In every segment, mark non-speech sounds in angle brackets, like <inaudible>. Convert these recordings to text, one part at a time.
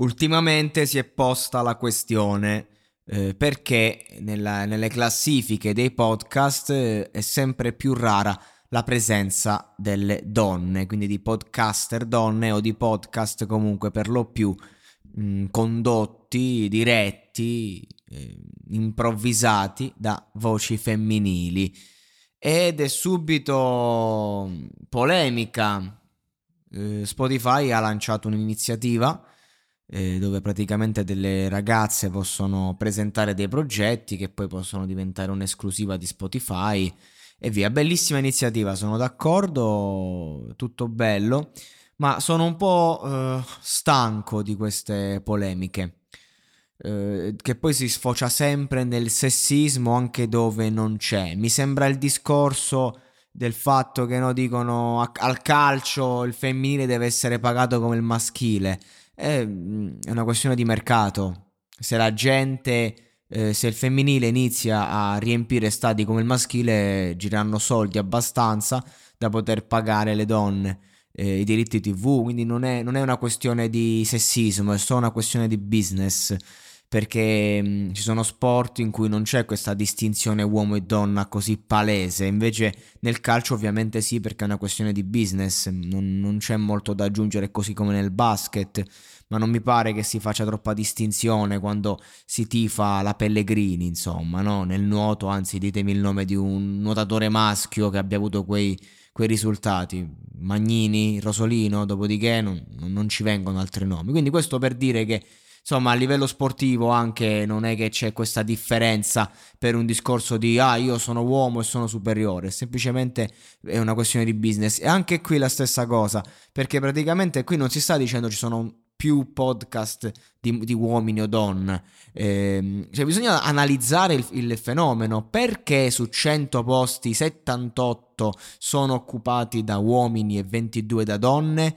Ultimamente si è posta la questione eh, perché nella- nelle classifiche dei podcast eh, è sempre più rara la presenza delle donne, quindi di podcaster donne o di podcast comunque per lo più mh, condotti, diretti, eh, improvvisati da voci femminili. Ed è subito mh, polemica. Eh, Spotify ha lanciato un'iniziativa eh, dove praticamente delle ragazze possono presentare dei progetti che poi possono diventare un'esclusiva di Spotify e via. Bellissima iniziativa, sono d'accordo, tutto bello, ma sono un po' eh, stanco di queste polemiche. eh, che poi si sfocia sempre nel sessismo anche dove non c'è. Mi sembra il discorso del fatto che no, dicono al calcio il femminile deve essere pagato come il maschile. È, mm, è una questione di mercato. Se la gente, eh, se il femminile inizia a riempire stadi come il maschile, gireranno soldi abbastanza da poter pagare le donne eh, i diritti TV. Quindi non è, non è una questione di sessismo, è solo una questione di business. Perché mh, ci sono sport in cui non c'è questa distinzione uomo e donna così palese, invece nel calcio ovviamente sì perché è una questione di business, non, non c'è molto da aggiungere così come nel basket, ma non mi pare che si faccia troppa distinzione quando si tifa la Pellegrini, insomma, no? Nel nuoto, anzi ditemi il nome di un nuotatore maschio che abbia avuto quei, quei risultati, Magnini, Rosolino, dopodiché non, non ci vengono altri nomi. Quindi questo per dire che insomma a livello sportivo anche non è che c'è questa differenza per un discorso di ah io sono uomo e sono superiore, semplicemente è una questione di business. E anche qui la stessa cosa, perché praticamente qui non si sta dicendo ci sono più podcast di, di uomini o donne, Ehm, cioè bisogna analizzare il, il fenomeno, perché su 100 posti 78 sono occupati da uomini e 22 da donne?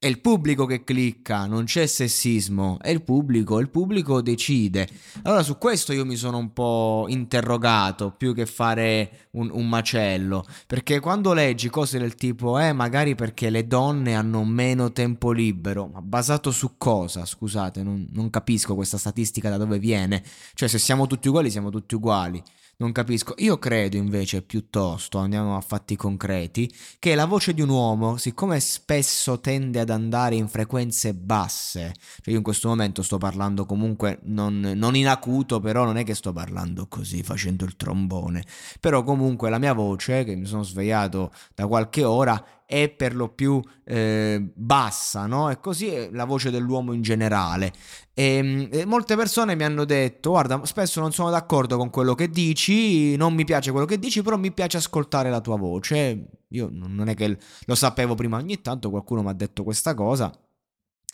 È il pubblico che clicca, non c'è sessismo, è il pubblico, il pubblico decide. Allora su questo io mi sono un po' interrogato più che fare un, un macello, perché quando leggi cose del tipo, eh, magari perché le donne hanno meno tempo libero, ma basato su cosa? Scusate, non, non capisco questa statistica da dove viene. Cioè se siamo tutti uguali, siamo tutti uguali. Non capisco. Io credo invece piuttosto, andiamo a fatti concreti, che la voce di un uomo, siccome spesso tende ad andare in frequenze basse, cioè io in questo momento sto parlando comunque non, non in acuto, però non è che sto parlando così facendo il trombone, però comunque la mia voce, che mi sono svegliato da qualche ora, è per lo più eh, bassa, no? E così è la voce dell'uomo in generale. E, e molte persone mi hanno detto: Guarda, spesso non sono d'accordo con quello che dici, non mi piace quello che dici, però mi piace ascoltare la tua voce. Io non è che lo sapevo prima, ogni tanto qualcuno mi ha detto questa cosa.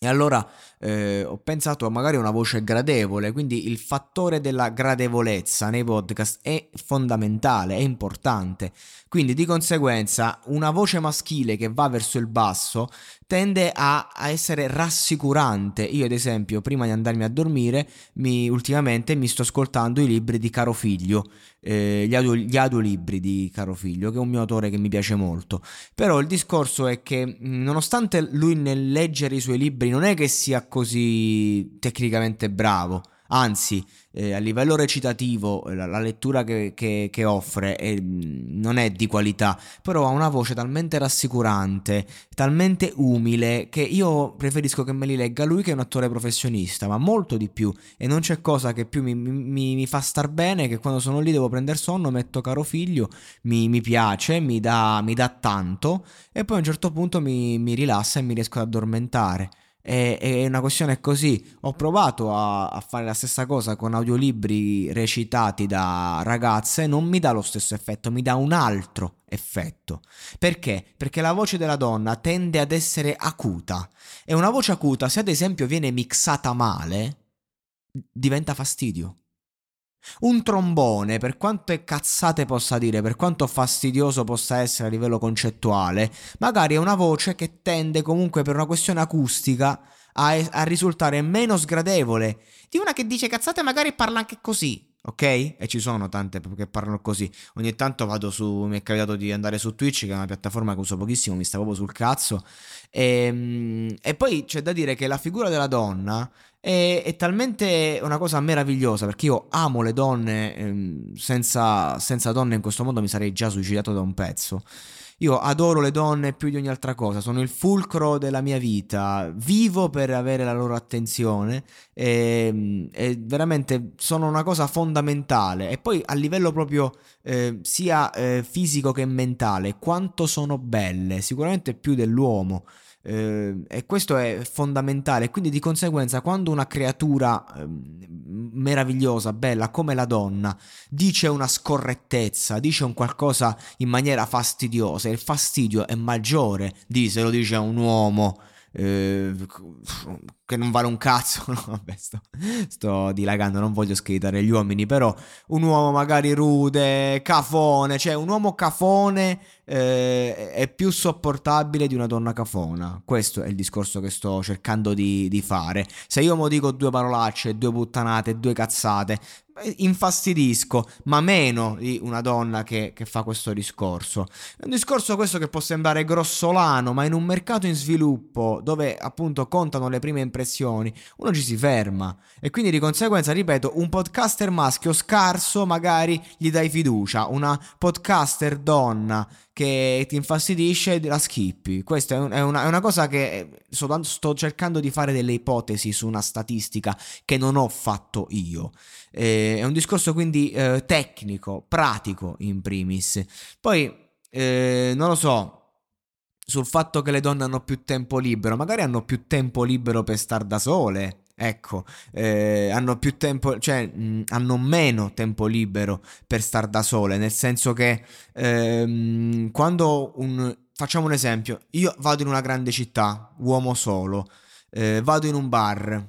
E allora eh, ho pensato magari a una voce gradevole, quindi il fattore della gradevolezza nei podcast è fondamentale, è importante. Quindi di conseguenza una voce maschile che va verso il basso tende a, a essere rassicurante. Io ad esempio prima di andarmi a dormire mi, ultimamente mi sto ascoltando i libri di Caro Figlio, eh, gli, audio, gli audiolibri di Caro Figlio, che è un mio autore che mi piace molto. Però il discorso è che nonostante lui nel leggere i suoi libri non è che sia così tecnicamente bravo, anzi eh, a livello recitativo la, la lettura che, che, che offre è, non è di qualità, però ha una voce talmente rassicurante, talmente umile che io preferisco che me li legga lui che è un attore professionista, ma molto di più e non c'è cosa che più mi, mi, mi fa star bene che quando sono lì devo prendere sonno, metto caro figlio, mi, mi piace, mi dà, dà, tanto e poi a un certo punto mi rilassa e mi riesco ad addormentare. È, è una questione così. Ho provato a, a, fare la stessa cosa con audiolibri recitati da ragazze, non mi dà lo stesso effetto, mi dà un altro effetto. Perché? Perché la voce della donna tende ad essere acuta. E una voce acuta, se ad esempio viene mixata male, diventa fastidio. Un trombone, per quanto è cazzate possa dire, per quanto fastidioso possa essere a livello concettuale, magari è una voce che tende comunque per una questione acustica a, a risultare meno sgradevole di una che dice cazzate magari parla anche così ok? E ci sono tante che parlano così. Ogni tanto vado su. Mi è capitato di andare su Twitch, che è una piattaforma che uso pochissimo, mi sta proprio sul cazzo. E, ehm, e poi c'è da dire che la figura della donna è, è, talmente una cosa meravigliosa perché io amo le donne, ehm, senza, senza donne in questo mondo mi sarei già suicidato da un pezzo. Io adoro le donne più di ogni altra cosa, sono il fulcro della mia vita, vivo per avere la loro attenzione e, ehm, e veramente sono una cosa fondamentale. E poi a livello proprio eh, sia eh, fisico che mentale, quanto sono belle, sicuramente più dell'uomo. Eh, e questo è fondamentale. Quindi, di conseguenza, quando una creatura eh, meravigliosa, bella come la donna, dice una scorrettezza, dice un qualcosa in maniera fastidiosa, il fastidio è maggiore di se lo dice un uomo eh, che non vale un cazzo, <laughs> no, vabbè, sto, sto, dilagando, non voglio schedare gli uomini, però un uomo magari rude, cafone, cioè un uomo cafone eh, è più sopportabile di una donna cafona, questo è il discorso che sto cercando di, di fare. Se io mo dico due parolacce, due puttanate, due cazzate, infastidisco, ma meno di una donna che, che, fa questo discorso. È un discorso questo che può sembrare grossolano, ma in un mercato in sviluppo dove appunto contano le prime impressioni, uno ci si ferma e quindi di conseguenza, ripeto, un podcaster maschio scarso magari gli dai fiducia, una podcaster donna che ti infastidisce la skippi. Questa è, una, è una cosa che sto, sto cercando di fare delle ipotesi su una statistica che non ho fatto io. Eh, è un discorso quindi eh, tecnico, pratico in primis. Poi, eh, non lo so, sul fatto che le donne hanno più tempo libero, magari hanno più tempo libero per star da sole. Ecco, eh, hanno più tempo, cioè mh, hanno meno tempo libero per star da sole, nel senso che ehm, quando un, facciamo un esempio, io vado in una grande città, uomo solo, eh, vado in un bar,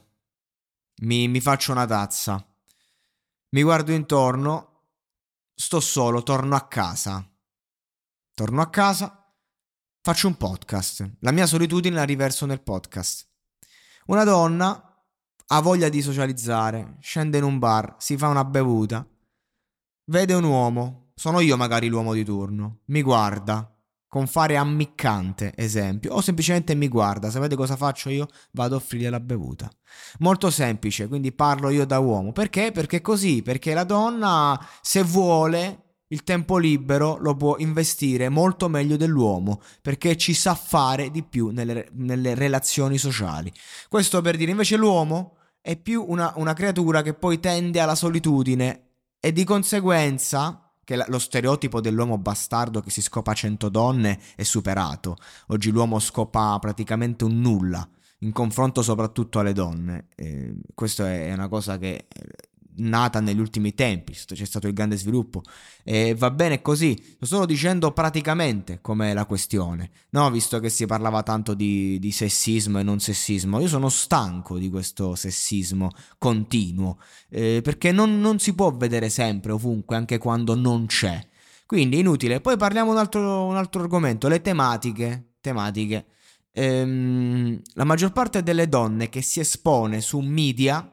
mi, mi faccio una tazza, mi guardo intorno, sto solo, torno a casa. Torno a casa, faccio un podcast. La mia solitudine la riverso nel podcast. Una donna ha voglia di socializzare, scende in un bar, si fa una bevuta, vede un uomo, sono io magari l'uomo di turno, mi guarda, con fare ammiccante, esempio, o semplicemente mi guarda, sapete cosa faccio io? Vado a offrire la bevuta. Molto semplice, quindi parlo io da uomo. Perché? Perché così, perché la donna se vuole il tempo libero lo può investire molto meglio dell'uomo perché ci sa fare di più nelle, nelle relazioni sociali. Questo per dire invece l'uomo è più una, una creatura che poi tende alla solitudine e di conseguenza che lo stereotipo dell'uomo bastardo che si scopa 100 donne è superato. Oggi l'uomo scopa praticamente un nulla in confronto soprattutto alle donne. Eh, questa è una cosa che nata negli ultimi tempi, c'è stato il grande sviluppo e va bene così, sto solo dicendo praticamente com'è la questione, no? Visto che si parlava tanto di, di sessismo e non sessismo, io sono stanco di questo sessismo continuo, eh, perché non, non si può vedere sempre, ovunque, anche quando non c'è. Quindi inutile. Poi parliamo un altro, un altro argomento, le tematiche. tematiche. Ehm, la maggior parte delle donne che si espone su media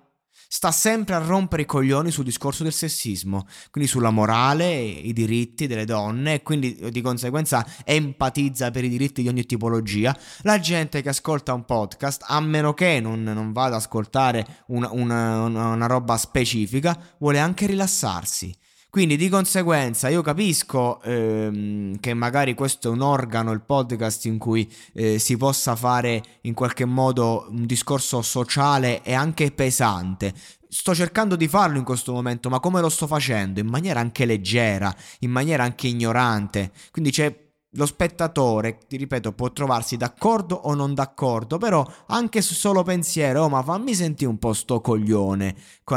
sta sempre a rompere i coglioni sul discorso del sessismo, quindi sulla morale, i diritti delle donne e quindi di conseguenza empatizza per i diritti di ogni tipologia. La gente che ascolta un podcast, a meno che non, non vada ad ascoltare una, una, una roba specifica, vuole anche rilassarsi. Quindi di conseguenza io capisco ehm, che magari questo è un organo, il podcast, in cui eh, si possa fare in qualche modo un discorso sociale e anche pesante. Sto cercando di farlo in questo momento, ma come lo sto facendo? In maniera anche leggera, in maniera anche ignorante. Quindi c'è lo spettatore, ti ripeto, può trovarsi d'accordo o non d'accordo, però anche su solo pensiero, oh ma fammi sentire un po' sto coglione,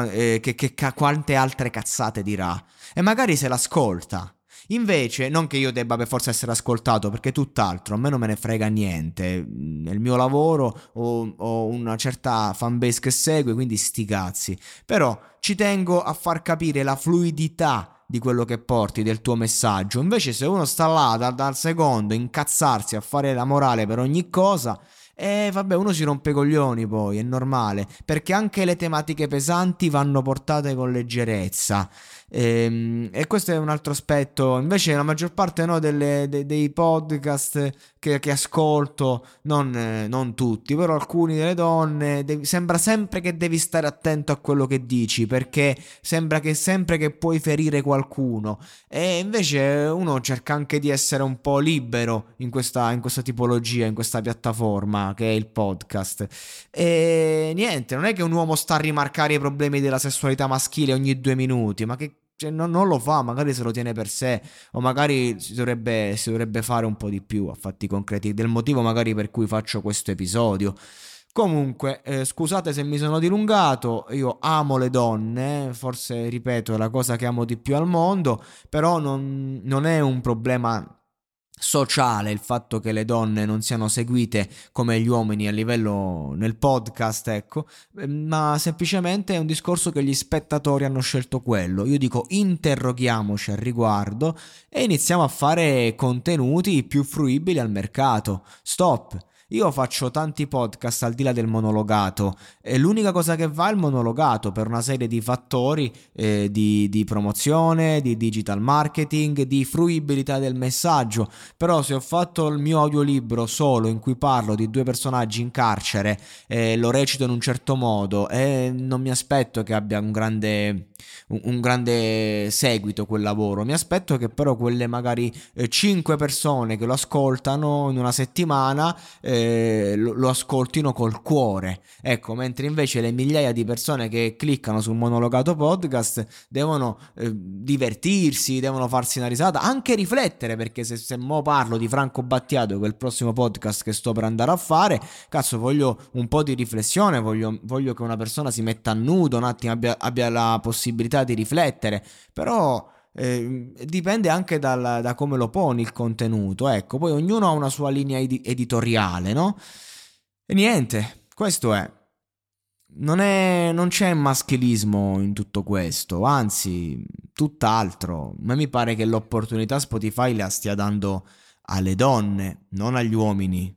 eh, che, che, quante altre cazzate dirà, e magari se l'ascolta. Invece, non che io debba per forza essere ascoltato, perché tutt'altro, a me non me ne frega niente. Nel mio lavoro ho, ho una certa fanbase che segue, quindi sti cazzi. Però ci tengo a far capire la fluidità di quello che porti, del tuo messaggio. Invece, se uno sta là dal, dal secondo, incazzarsi a fare la morale per ogni cosa, e eh, vabbè, uno si rompe i coglioni poi, è normale, perché anche le tematiche pesanti vanno portate con leggerezza. E, ehm, e questo è un altro aspetto. Invece, la maggior parte no, delle, de, dei podcast che, che ascolto, non, eh, non, tutti, però alcuni delle donne, devi, sembra sempre che devi stare attento a quello che dici, perché sembra che sempre che puoi ferire qualcuno. E invece uno cerca anche di essere un po' libero in questa, in questa tipologia, in questa piattaforma che è il podcast. E niente, non è che un uomo sta a rimarcare i problemi della sessualità maschile ogni due minuti, ma che cioè, non, non, lo fa, magari se lo tiene per sé, o magari si dovrebbe, si dovrebbe fare un po' di più a fatti concreti, del motivo magari per cui faccio questo episodio. Comunque, eh, scusate se mi sono dilungato, io amo le donne, forse ripeto è la cosa che amo di più al mondo, però non, non è un problema sociale il fatto che le donne non siano seguite come gli uomini a livello nel podcast, ecco, ehm, ma semplicemente è un discorso che gli spettatori hanno scelto quello. Io dico interroghiamoci al riguardo e iniziamo a fare contenuti più fruibili al mercato. Stop. Io faccio tanti podcast al di là del monologato e l'unica cosa che va è il monologato per una serie di fattori eh, di, di, promozione, di digital marketing, di fruibilità del messaggio. Però se ho fatto il mio audiolibro solo in cui parlo di due personaggi in carcere e lo recito in un certo modo e non mi aspetto che abbia un grande, un, un grande seguito quel lavoro, mi aspetto che però quelle magari eh, 5 persone che lo ascoltano in una settimana eh, eh, lo, lo, ascoltino col cuore. Ecco, mentre invece le migliaia di persone che cliccano sul monologato podcast devono eh, divertirsi, devono farsi una risata, anche riflettere, perché se, se mo parlo di Franco Battiato, il prossimo podcast che sto per andare a fare, cazzo, voglio un po' di riflessione, voglio, voglio che una persona si metta a nudo, un attimo abbia, abbia la possibilità di riflettere, però eh, dipende anche dal, da come lo poni il contenuto. Ecco, poi ognuno ha una sua linea ed- editoriale, no? E niente, questo è. Non, è. non c'è maschilismo in tutto questo, anzi, tutt'altro. A me mi pare che l'opportunità Spotify la stia dando alle donne, non agli uomini.